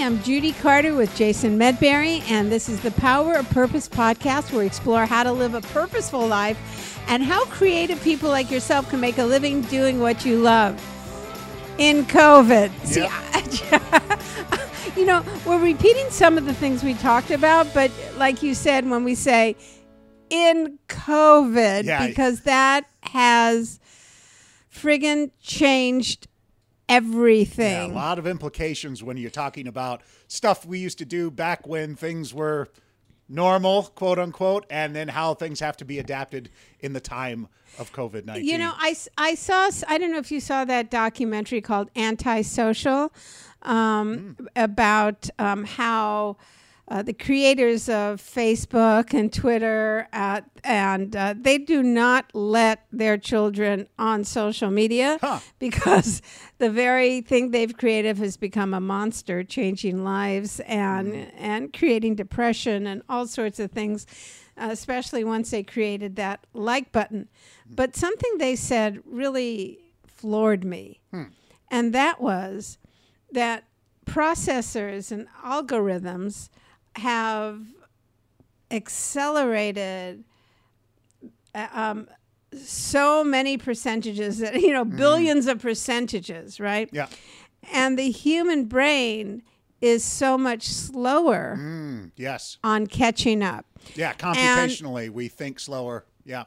I'm Judy Carter with Jason Medberry, and this is the Power of Purpose podcast where we explore how to live a purposeful life and how creative people like yourself can make a living doing what you love in COVID. See, I, you know, we're repeating some of the things we talked about, but like you said, when we say in COVID, Yeah. because that has friggin' changed everything. Yeah, a lot of implications when you're talking about stuff we used to do back when things were normal, quote unquote, and then how things have to be adapted in the time of COVID 19. You know, I, I saw, I don't know if you saw that documentary called Antisocial um, about um, how uh, the creators of Facebook and Twitter, uh, and uh, they do not let their children on social media Huh. because the very thing they've created has become a monster, changing lives and and creating depression and all sorts of things. uh, Especially once they created that like button, but something they said really floored me, and that was that processors and algorithms have accelerated uh, um, so many percentages that you know billions of percentages right yeah. and the human brain is so much slower Mm, yes. on catching up Yeah. Computationally, we think slower. Yeah.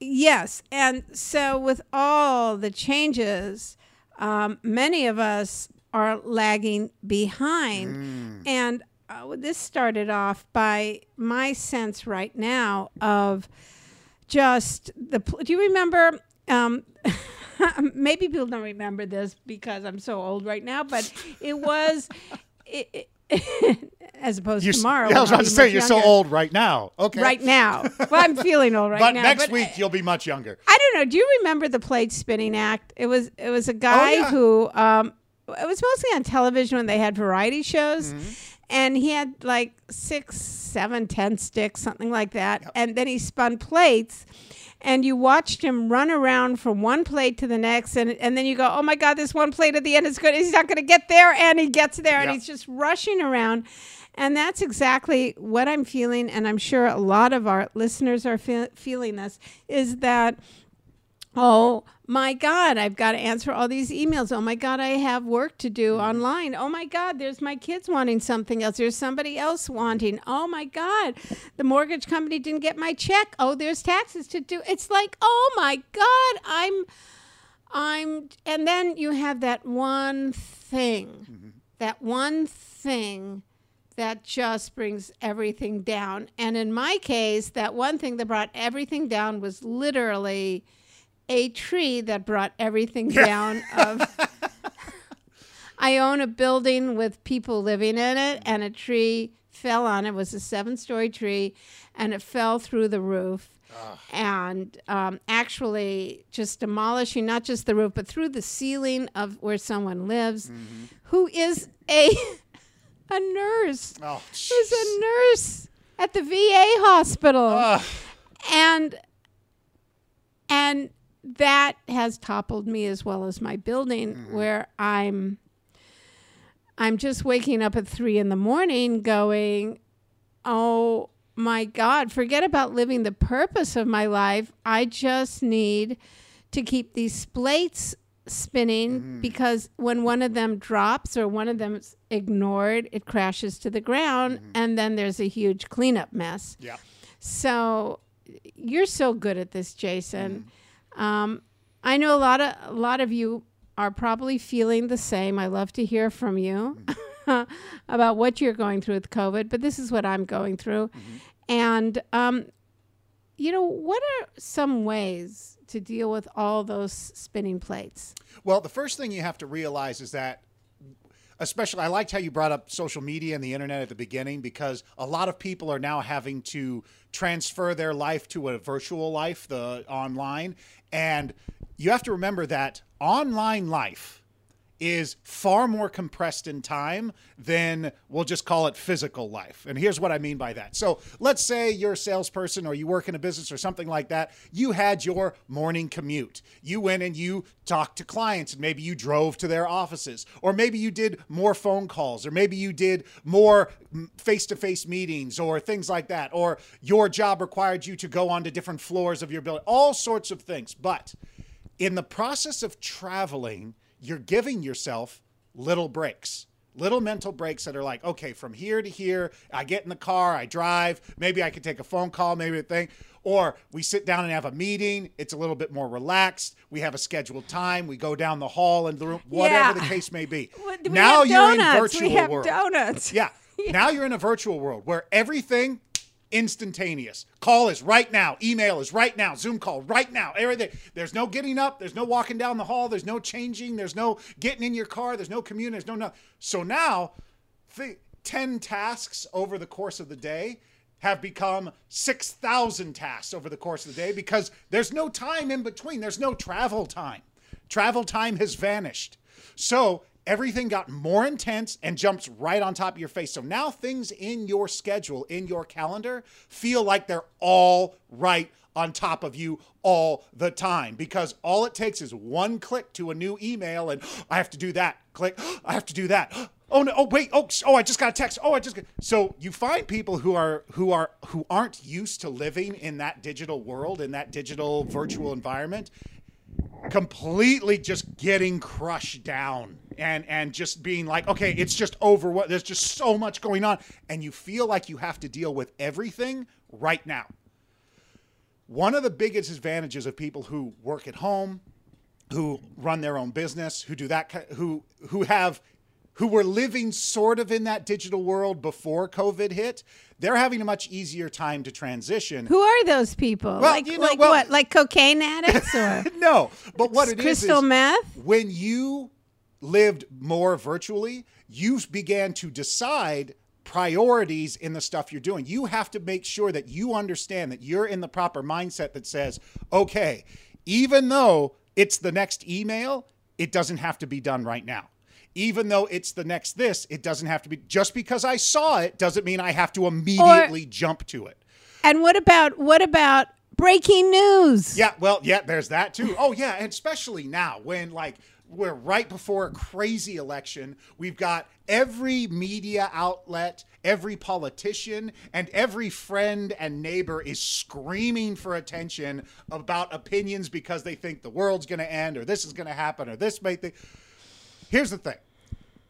Yes. And so, with all the changes, um, many of us are lagging behind. And uh, this started off by my sense right now of just the. pl- Do you remember? Um, maybe people don't remember this because I'm so old right now, but it was. It, it- as opposed You're, to tomorrow. yeah, I was about to say, you're so old right now. Okay. Right now. Well, I'm feeling old right but now. next but next week, you'll be much younger. I don't know. Do you remember the plate spinning act? It was it was a guy yeah. who um it was mostly on television when they had variety shows. Mm-hmm. And he had like six, seven, ten sticks, something like that. And then he spun plates and you watched him run around from one plate to the next and, and then you go, Oh my God, this one plate at the end is good. He's not gonna get there and he gets there and he's just rushing around. And that's exactly what I'm feeling, and I'm sure a lot of our listeners are fe- feeling this. Is that Oh my God, I've got to answer all these emails. Oh my God, I have work to do mm. online. Oh my God, there's my kids wanting something else. There's somebody else wanting. Oh my God, the mortgage company didn't get my check. Oh, there's taxes to do. It's like, oh my God, I'm, I'm, and then you have that one thing, mm-hmm. that one thing that just brings everything down. And in my case, that one thing that brought everything down was literally a tree that brought everything down of I own a building with people living in it and a tree fell on it. It was a seven-story tree and it fell through the roof. And um, actually, just demolishing not just the roof, but through the ceiling of where someone lives, who is a a nurse Oh, who's a nurse at the VA hospital. Ugh. And and that has toppled me as well as my building mm-hmm. where I'm I'm just waking up at three in the morning going, Oh my God, forget about living the purpose of my life. I just need to keep these plates spinning mm-hmm. because when one of them drops or one of them's ignored, it crashes to the ground mm-hmm. and then there's a huge cleanup mess. Yeah. So you're so good at this, Jason. Um, I know a lot of a lot of you are probably feeling the same. I love to hear from you about what you're going through with COVID, but this is what I'm going through. And um, you know, what are some ways to deal with all those spinning plates? Well, the first thing you have to realize is that, especially, I liked how you brought up social media and the internet at the beginning because a lot of people are now having to transfer their life to a virtual life, the online. And you have to remember that online life is far more compressed in time than we'll just call it physical life. And here's what I mean by that. So let's say you're a salesperson or you work in a business or something like that. You had your morning commute. You went and you talked to clients and maybe you drove to their offices or maybe you did more phone calls or maybe you did more face-to-face meetings or things like that or your job required you to go onto different floors of your building. All sorts of things. But in the process of traveling, you're giving yourself little breaks little mental breaks that are like okay from here to here i get in the car i drive maybe i could take a phone call maybe a thing or we sit down and have a meeting it's a little bit more relaxed we have a scheduled time we go down the hall and the room whatever Yeah. the case may be We now you're in virtual we have world donuts. yeah. Now you're in a virtual world where everything instantaneous. Call is right now. Email is right now. Zoom call right now. Everything. There's no getting up. There's no walking down the hall. There's no changing. There's no getting in your car. There's no commuting. There's no nothing. So now, th- 10 tasks over the course of the day have become 6,000 tasks over the course of the day because there's no time in between. There's no travel time. Travel time has vanished. So everything got more intense and jumps right on top of your face. So now things in your schedule, in your calendar, feel like they're all right on top of you all the time because all it takes is one click to a new email and oh, I have to do that. Click, oh, I have to do that. Oh no, oh wait, oh oh I just got a text. Oh, I just got So you find people who are who are who aren't used to living in that digital world in that digital virtual environment completely just getting crushed down and and just being like okay it's just over what there's just so much going on. And you feel like you have to deal with everything right now. One of the biggest advantages of people who work at home who run their own business who do that who who have who were living sort of in that digital world before covid hit they're having a much easier time to transition Who are those people? like you know, like well- what? Like cocaine addicts or no but what it is crystal is meth? when you lived more virtually, you began to decide priorities in the stuff you're doing. You have to make sure that you understand that you're in the proper mindset that says, okay, even though it's the next email, it doesn't have to be done right now. Even though it's the next this, it doesn't have to be. Just because I saw it doesn't mean I have to immediately jump to it. And what about what about breaking news? Yeah, well, yeah, there's that too. Oh, yeah, and especially now when like we're right before a crazy election, we've got every media outlet, every politician, and every friend and neighbor is screaming for attention about opinions because they think the world's going to end or this is going to happen or this may think. Here's the thing.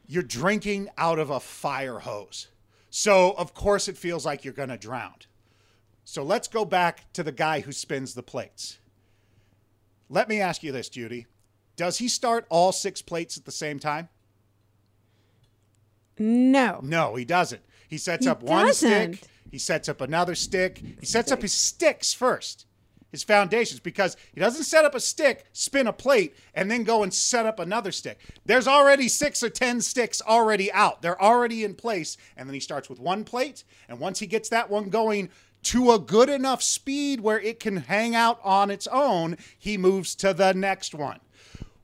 You're drinking out of a fire hose. So, of course, it feels like you're going to drown. So let's go back to the guy who spins the plates. Let me ask you this, Judy. Does he start all six plates at the same time? No. No, he doesn't. He sets He up one doesn't. stick, he sets up another stick, he sets up his sticks first, his foundations, because he doesn't set up a stick, spin a plate, and then go and set up another stick. There's already six or 10 sticks already out. They're already in place. And then he starts with one plate. And once he gets that one going to a good enough speed where it can hang out on its own, he moves to the next one.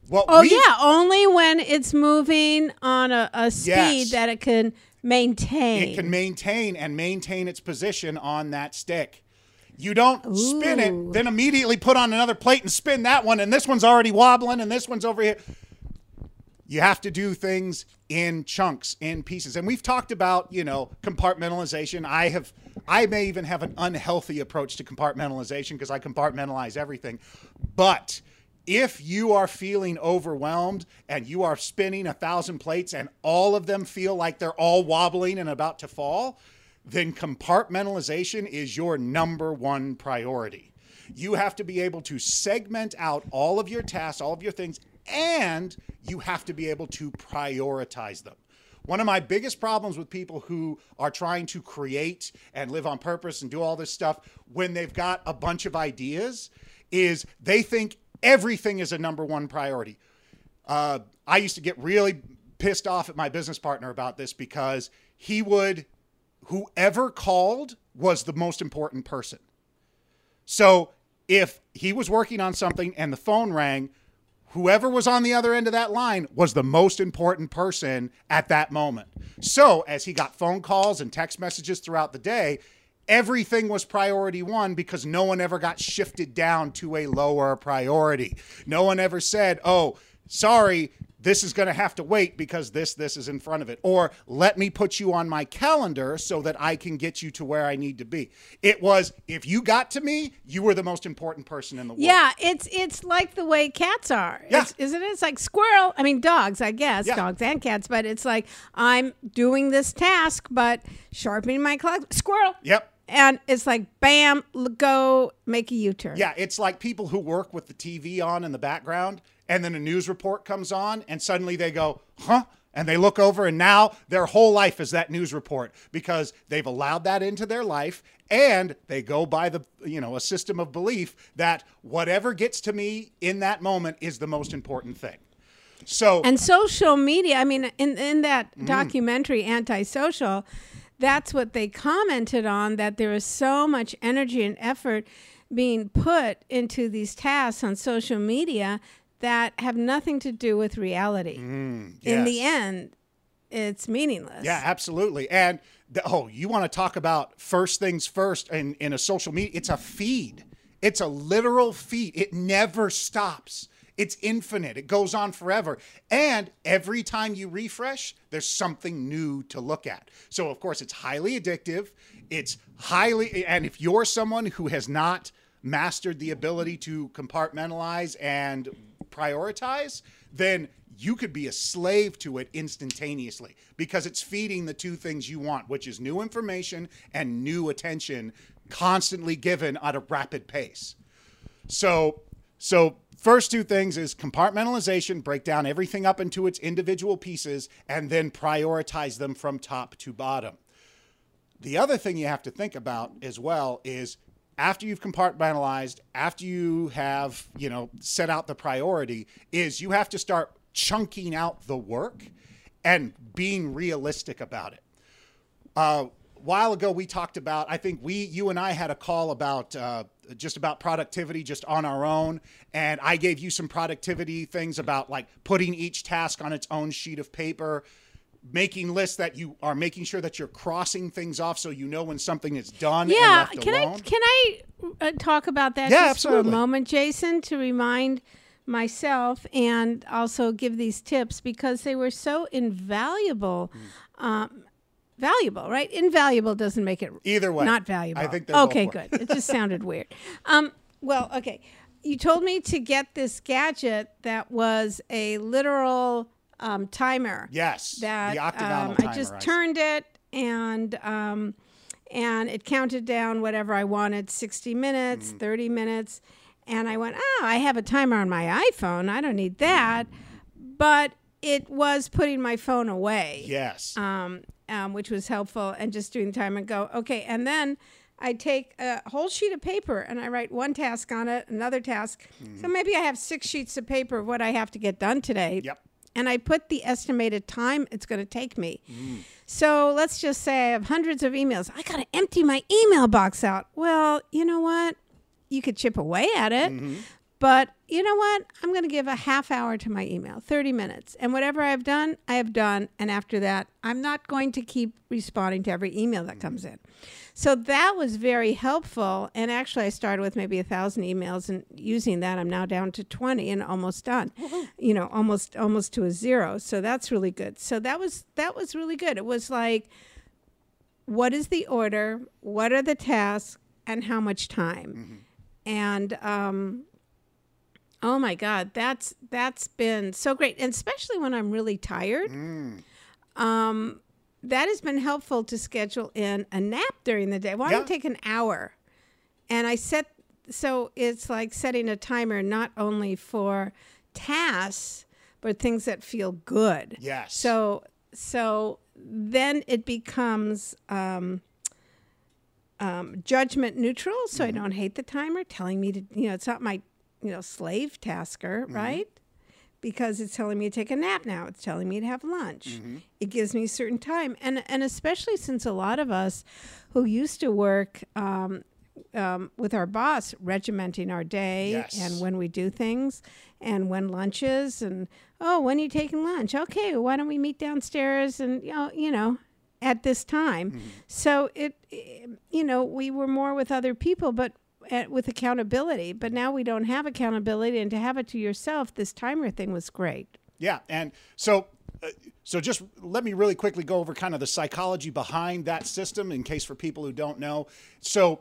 What Oh we've- yeah, only when it's moving on a, a speed Yes. that it can maintain. it can maintain and maintain its position on that stick. You don't spin it, then immediately put on another plate and spin that one, and this one's already wobbling, and this one's over here. You have to do things in chunks, in pieces. And we've talked about, you know, compartmentalization. I have I may even have an unhealthy approach to compartmentalization because I compartmentalize everything. But if you are feeling overwhelmed and you are spinning a thousand plates and all of them feel like they're all wobbling and about to fall, then compartmentalization is your number one priority. You have to be able to segment out all of your tasks, all of your things, and you have to be able to prioritize them. One of my biggest problems with people who are trying to create and live on purpose and do all this stuff when they've got a bunch of ideas is they think everything is a number one priority. Uh, I used to get really pissed off at my business partner about this because he would, whoever called was the most important person. So if he was working on something and the phone rang, whoever was on the other end of that line was the most important person at that moment. So, as he got phone calls and text messages throughout the day, everything was priority one because no one ever got shifted down to a lower priority. No one ever said, oh, sorry, this is going to have to wait because this this is in front of it or let me put you on my calendar so that I can get you to where I need to be. It was if you got to me, you were the most important person in the world. Yeah, it's it's like the way cats are. Yeah. It's, isn't it? It's like squirrel. I mean, dogs, I guess, Yeah. dogs and cats. But it's like I'm doing this task, but sharpening my claws. Squirrel. Yep. And it's like, bam, go make a U-turn. Yeah, it's like people who work with the TV on in the background, and then a news report comes on, and suddenly they go, huh? And they look over, and now their whole life is that news report because they've allowed that into their life, and they go by the, you know, a system of belief that whatever gets to me in that moment is the most important thing. So, And social media, I mean, in, in that Mm-hmm. documentary, Antisocial, that's what they commented on that there is so much energy and effort being put into these tasks on social media that have nothing to do with reality. In the Mm, end, it's meaningless. Yeah, absolutely. And the, oh, you want to talk about first things first in, in a social media? It's a feed. It's a literal feed. It never stops. It's infinite. It goes on forever. And every time you refresh, there's something new to look at. So, of course, it's highly addictive. It's highly, and if you're someone who has not mastered the ability to compartmentalize and prioritize, then you could be a slave to it instantaneously because it's feeding the two things you want, which is new information and new attention constantly given at a rapid pace. So, so first two things is compartmentalization, break down everything up into its individual pieces and then prioritize them from top to bottom. The other thing you have to think about as well is after you've compartmentalized, after you have, you know, set out the priority, is you have to start chunking out the work and being realistic about it. Uh, a while ago, we talked about, I think we, you and I had a call about uh, just about productivity just on our own. And I gave you some productivity things about like putting each task on its own sheet of paper, making lists that you are making sure that you're crossing things off so you know when something is done and Yeah, can alone. I can I uh, talk about that Yeah, just absolutely. for a moment, Jason, to remind myself and also give these tips because they were so invaluable. Mm. Um, valuable, right? Invaluable doesn't make it Either way, not valuable. I think okay, good. It just sounded weird. Um, well, okay. You told me to get this gadget that was a literal um, timer Yes, that the octagonal um, timer. I just see. turned it and um, and it counted down whatever I wanted 60 minutes, Mm-hmm. 30 minutes. And I went, oh, I have a timer on my iPhone. I don't need that. But it was putting my phone away, Yes. um, um, which was helpful, and just doing the time and go, okay. And then I take a whole sheet of paper and I write one task on it, another task. So maybe I have six sheets of paper of what I have to get done today. Yep. And I put the estimated time it's going to take me. Mm. So let's just say I have hundreds of emails. I got to empty my email box out. Well, you know what? You could chip away at it, mm-hmm. But you know what? I'm going to give a half hour to my email, 30 minutes. And whatever I've done, I have done. And after that, I'm not going to keep responding to every email that comes in. So that was very helpful. And actually, I started with maybe a thousand emails, and using that, I'm now down to 20 and almost done. You know, almost almost to a zero. So that's really good. So that was that was really good. It was like, what is the order? What are the tasks? And how much time? And um, oh my God, that's that's been so great, and especially when I'm really tired um, that has been helpful to schedule in a nap during the day. Yeah. don't take an hour, and I set so it's like setting a timer not only for tasks but things that feel good. Yes. So so then it becomes um, um, judgment neutral, so I don't hate the timer telling me to you know it's not my you know slave tasker right because it's telling me to take a nap now. It's telling me to have lunch. It gives me a certain time, and and especially since a lot of us who used to work um, um, with our boss, regimenting our day Yes. and when we do things and when lunches and oh, when are you taking lunch? Okay, why don't we meet downstairs and you know, you know at this time. Mm-hmm. So it, it- you know, we were more with other people, but at, with accountability. But now we don't have accountability, and to have it to yourself, this timer thing was great. Yeah, and so uh, so just let me really quickly go over kind of the psychology behind that system in case for people who don't know. So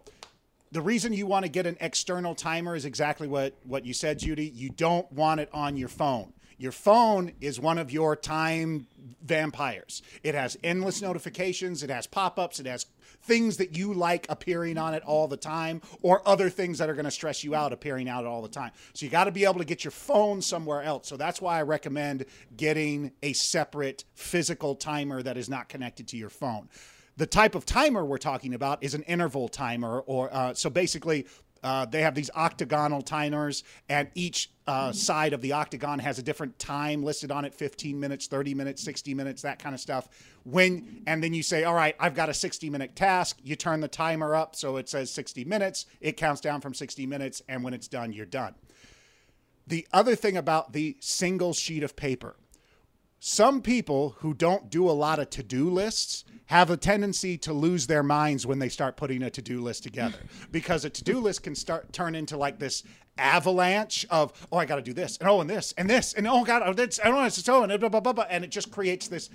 the reason you want to get an external timer is exactly what what you said, Judy. You don't want it on your phone. Your phone is one of your time vampires. It has endless notifications, it has pop-ups, it has things that you like appearing on it all the time or other things that are going to stress you out appearing out all the time. So you got to be able to get your phone somewhere else. So that's why I recommend getting a separate physical timer that is not connected to your phone. The type of timer we're talking about is an interval timer, or uh, so basically, uh, they have these octagonal timers, and each uh, side of the octagon has a different time listed on it 15 minutes, 30 minutes, 60 minutes, that kind of stuff. When and then you say, All right, I've got a 60 minute task. You turn the timer up so it says 60 minutes, it counts down from 60 minutes, and when it's done, you're done. The other thing about the single sheet of paper, some people who don't do a lot of to-do lists have a tendency to lose their minds when they start putting a to-do list together because a to-do list can start turn into like this avalanche of oh I got to do this and oh and this and this and oh god oh this and oh it's so and blah, blah, blah, blah, and it just creates this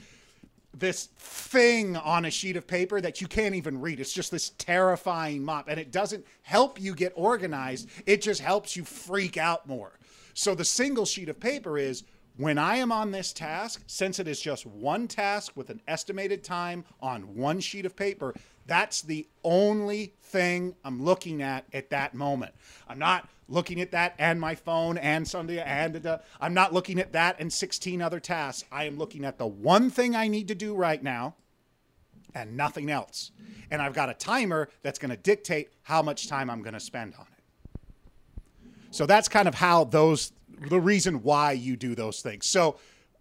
this thing on a sheet of paper that you can't even read. It's just this terrifying mop, and it doesn't help you get organized. It just helps you freak out more. So the single sheet of paper is when I am on this task, since it is just one task with an estimated time on one sheet of paper, that's the only thing I'm looking at at that moment. I'm not looking at that and my phone and Sunday and da- I'm not looking at that and 16 other tasks. I am looking at the one thing I need to do right now and nothing else. And I've got a timer that's going to dictate how much time I'm going to spend on it. So that's kind of how those, the reason why you do those things. So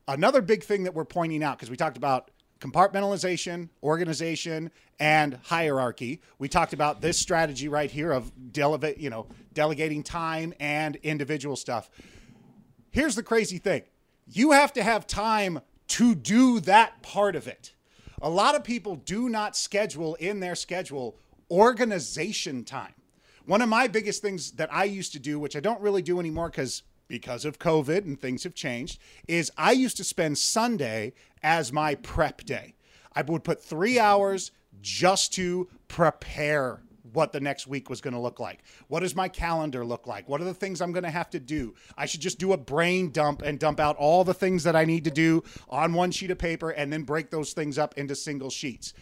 another big thing that we're pointing out, because we talked about compartmentalization, organization, and hierarchy. We talked about this strategy right here of delegate, you know, delegating time and individual stuff. Here's the crazy thing. You have to have time to do that part of it. A lot of people do not schedule in their schedule organization time. One of my biggest things that I used to do, which I don't really do anymore because because of COVID and things have changed, is I used to spend Sunday as my prep day. I would put three hours just to prepare what the next week was going to look like. What does my calendar look like? What are the things I'm going to have to do? I should just do a brain dump and dump out all the things that I need to do on one sheet of paper and then break those things up into single sheets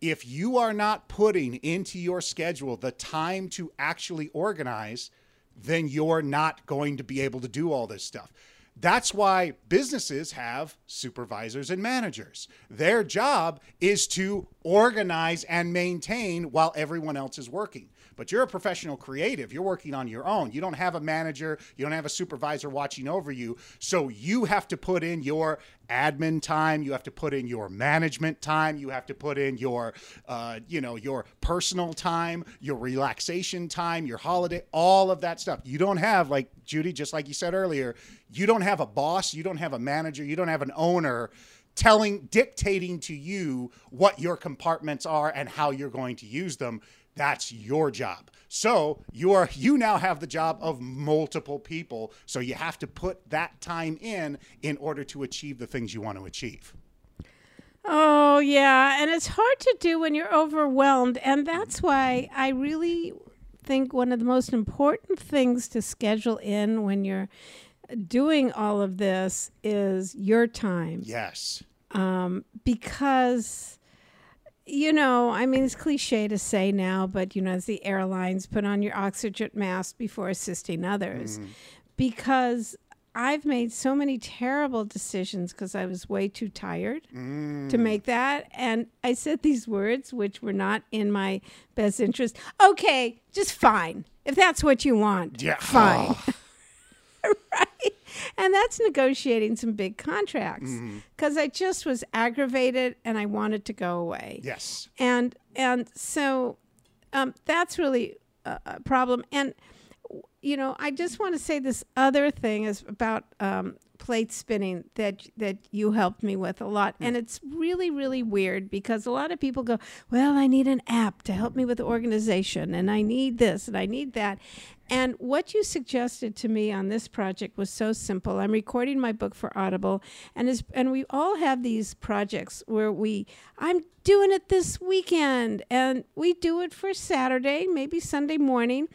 if you are not putting into your schedule the time to actually organize, then you're not going to be able to do all this stuff. That's why businesses have supervisors and managers. Their job is to organize and maintain while everyone else is working. But you're a professional creative. You're working on your own. You don't have a manager, you don't have a supervisor watching over you. So you have to put in your admin time, you have to put in your management time, you have to put in your uh, you know, your personal time, your relaxation time, your holiday, all of that stuff. You don't have like Judy just like you said earlier, you don't have a boss, you don't have a manager, you don't have an owner telling dictating to you what your compartments are and how you're going to use them that's your job so you're you now have the job of multiple people so you have to put that time in in order to achieve the things you want to achieve Oh, yeah. And it's hard to do when you're overwhelmed. And that's why I really think one of the most important things to schedule in when you're doing all of this is your time. yes Um, because, you know, I mean, it's cliche to say now, but, you know, as the airlines put on your oxygen mask before assisting others. Mm-hmm. Because I've made so many terrible decisions because I was way too tired to mm. make that. And I said these words, which were not in my best interest. Okay, just fine. If that's what you want, Yeah. fine. Oh. right? And that's negotiating some big contracts because I just was aggravated and I wanted to go away. yes And and so um, that's really a, a problem. And you know, I just want to say this other thing is about um, plate spinning that that you helped me with a lot, and it's really really weird because a lot of people go, "Well, I need an app to help me with organization, and I need this and I need that." And what you suggested to me on this project was so simple. I'm recording my book for Audible, and is and we all have these projects where we I'm doing it this weekend, and we do it for Saturday, maybe Sunday morning,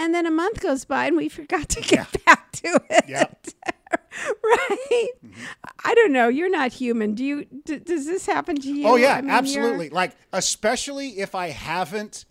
and then a month goes by and we forgot to get Yeah. back to it. Yep. right? Mm-hmm. I don't know. You're not human. Do you? D- does this happen to you? Oh yeah, I mean, you're- absolutely. Like especially if I haven't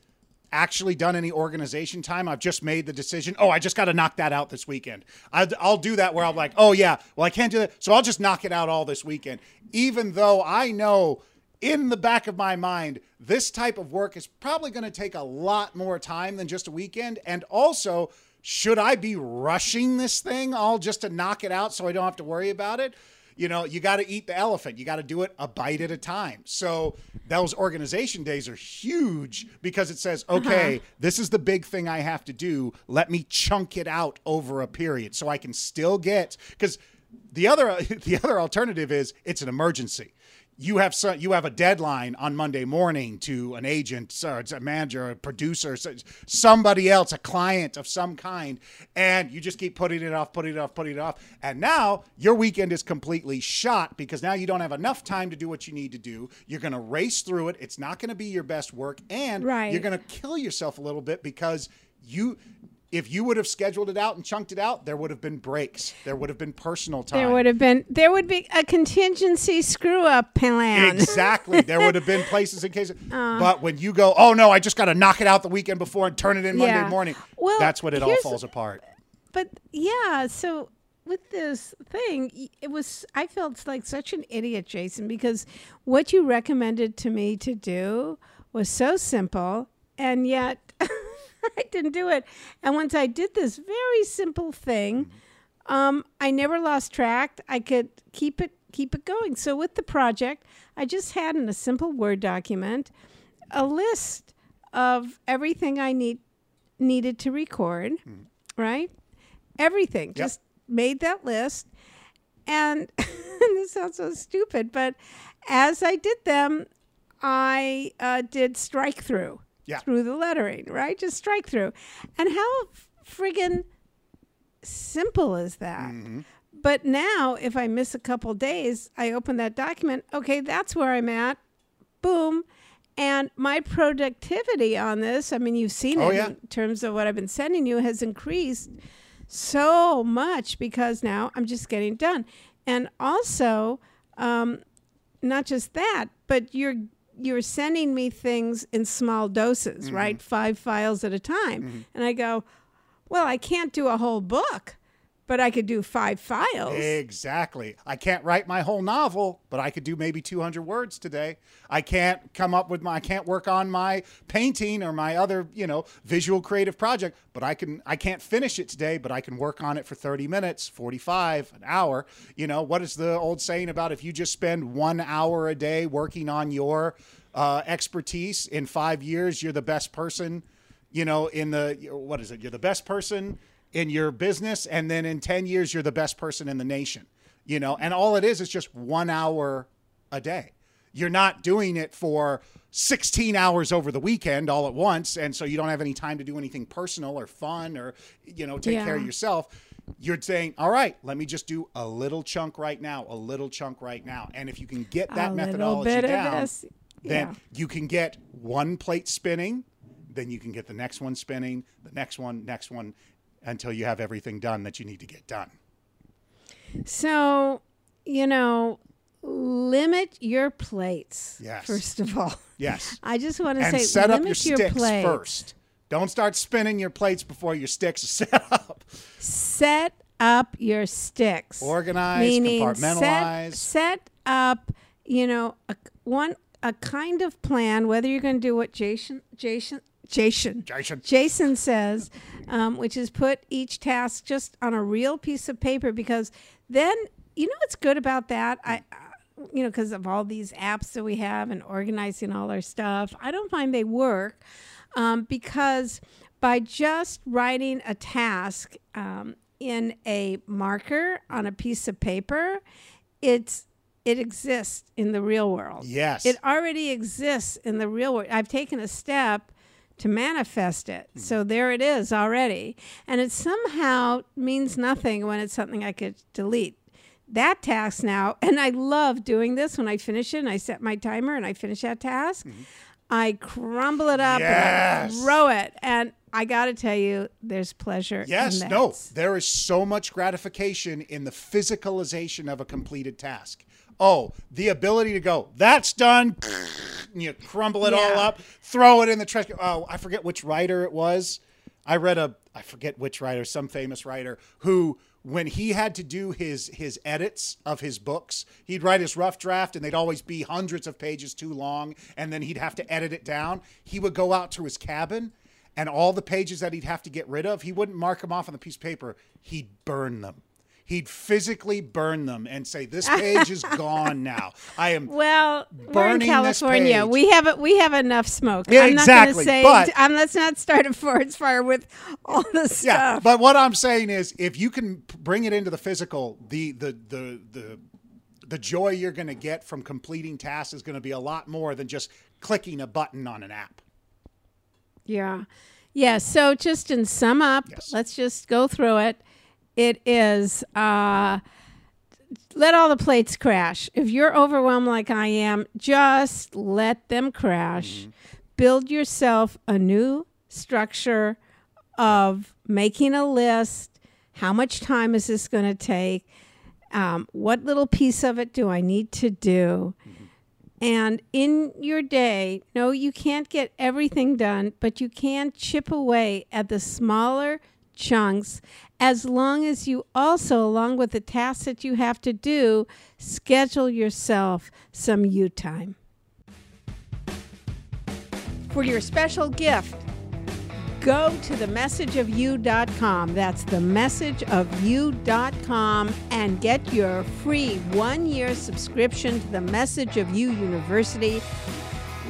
actually done any organization time, I've just made the decision. Oh, I just got to knock that out this weekend. I, I'll do that where I'm like, oh yeah, well I can't do that, so I'll just knock it out all this weekend, even though I know. In the back of my mind, this type of work is probably going to take a lot more time than just a weekend. And also, should I be rushing this thing all just to knock it out so I don't have to worry about it? you know, you got to eat the elephant. You got to do it a bite at a time. So those organization days are huge because it says, uh-huh. okay, this is the big thing I have to do. Let me chunk it out over a period so I can still get because the other the other alternative is it's an emergency. You have some, you have a deadline on Monday morning to an agent, or a manager, a producer, somebody else, a client of some kind, and you just keep putting it off, putting it off, putting it off, and now your weekend is completely shot because now you don't have enough time to do what you need to do. You're going to race through it. It's not going to be your best work, and Right. you're going to kill yourself a little bit because you. If you would have scheduled it out and chunked it out, there would have been breaks. There would have been personal time. There would have been there would be a contingency screw up plan. Exactly. There would have been places in case. Uh. but when you go, oh no, I just got to knock it out the weekend before and turn it in Monday morning. Well, that's when it all falls apart. but yeah, so with this thing, it was I felt like such an idiot, Jason, because what you recommended to me to do was so simple, and yet I didn't do it. And once I did this very simple thing, um, I never lost track. I could keep it keep it going. So with the project, I just had in a simple Word document a list of everything I need needed to record, right? Everything. Just made that list. And this sounds so stupid, but as I did them, I uh, did strike through Yeah. through the lettering, right? Just strike through. And how friggin' simple is that? But now, if I miss a couple days, I open that document. Okay, that's where I'm at. Boom. And my productivity on this, I mean, you've seen Oh, it yeah. in terms of what I've been sending you, has increased so much because now I'm just getting done. And also, um, not just that, but you're you're sending me things in small doses, Mm-hmm. right? Five files at a time. And I go, well, I can't do a whole book, but I could do five files. Exactly. I can't write my whole novel, but I could do maybe 200 words today. I can't come up with my I can't work on my painting or my other, you know, visual creative project, but I can I can't finish it today, but I can work on it for 30 minutes, 45, an hour. You know, what is the old saying about if you just spend 1 hour a day working on your uh, expertise in 5 years, you're the best person, you know, in the what is it? You're the best person in your business and then in 10 years you're the best person in the nation you know? And all it is is just one hour a day. You're not doing it for 16 hours over the weekend all at once and so you don't have any time to do anything personal or fun or you know take care of yourself. You're saying all right let me just do a little chunk right now a little chunk right now. And if you can get that a methodology down then Yeah. you can get one plate spinning, then you can get the next one spinning, the next one, next one, until you have everything done that you need to get done. So, you know, limit your plates. Yes. First of all, Yes. I just want to And say set up your sticks plates. first. Don't start spinning your plates before your sticks are set up. Set up your sticks. Organize, meaning compartmentalize. Set, set up, you know, a, one a kind of plan. Whether you're going to do what Jason, Jason, Jason, Jason. Jason says, um, which is put each task just on a real piece of paper, because then you know what's good about that. I. Uh, you know, because of all these apps that we have and organizing all our stuff, I don't find they work. um, because by just writing a task um, in a marker on a piece of paper, it's it exists in the real world. Yes. It already exists in the real world. I've taken a step to manifest it. Mm-hmm. So there it is already. And it somehow means nothing when it's something I could delete. That task now, and I love doing this when I finish it and I set my timer and I finish that task. I crumble it up Mm-hmm. Yes. and I throw it. And I got to tell you, there's pleasure. Yes, in that. no. There is so much gratification in the physicalization of a completed task. Oh, the ability to go, that's done. You crumble it all up, throw it in the trash. Oh, I forget which writer it was. I read a, I forget which writer, some famous writer who, when he had to do his his edits of his books, he'd write his rough draft, and they'd always be hundreds of pages too long, and then he'd have to edit it down. He would go out to his cabin and all the pages that he'd have to get rid of, he wouldn't mark them off on the piece of paper. He'd burn them. He'd physically burn them and say, "This page is gone now. I am." Well, we're in California. We have a, we have enough smoke. Yeah, I'm not exactly, going to say. but- um, let's not start a forest fire with all the stuff. Yeah, but what I'm saying is, if you can bring it into the physical, the the the the the joy you're going to get from completing tasks is going to be a lot more than just clicking a button on an app. Yeah. Yeah. So just in sum up, Yes. let's just go through it. It is uh, let all the plates crash. If you're overwhelmed like I am, just let them crash. Build yourself a new structure of making a list. How much time is this going to take? Um, what little piece of it do I need to do? And in your day, no, you can't get everything done, but you can chip away at the smaller chunks as long as you also, along with the tasks that you have to do, schedule yourself some you time. For your special gift, go to themessageofyou.com. That's themessageofyou.com and get your free one year subscription to the Message of You University,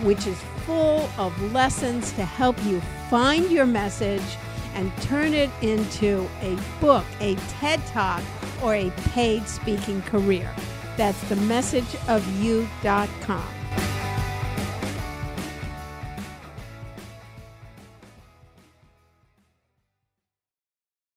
which is full of lessons to help you find your message and turn it into a book, a TED Talk, or a paid speaking career. That's themessageofyou.com.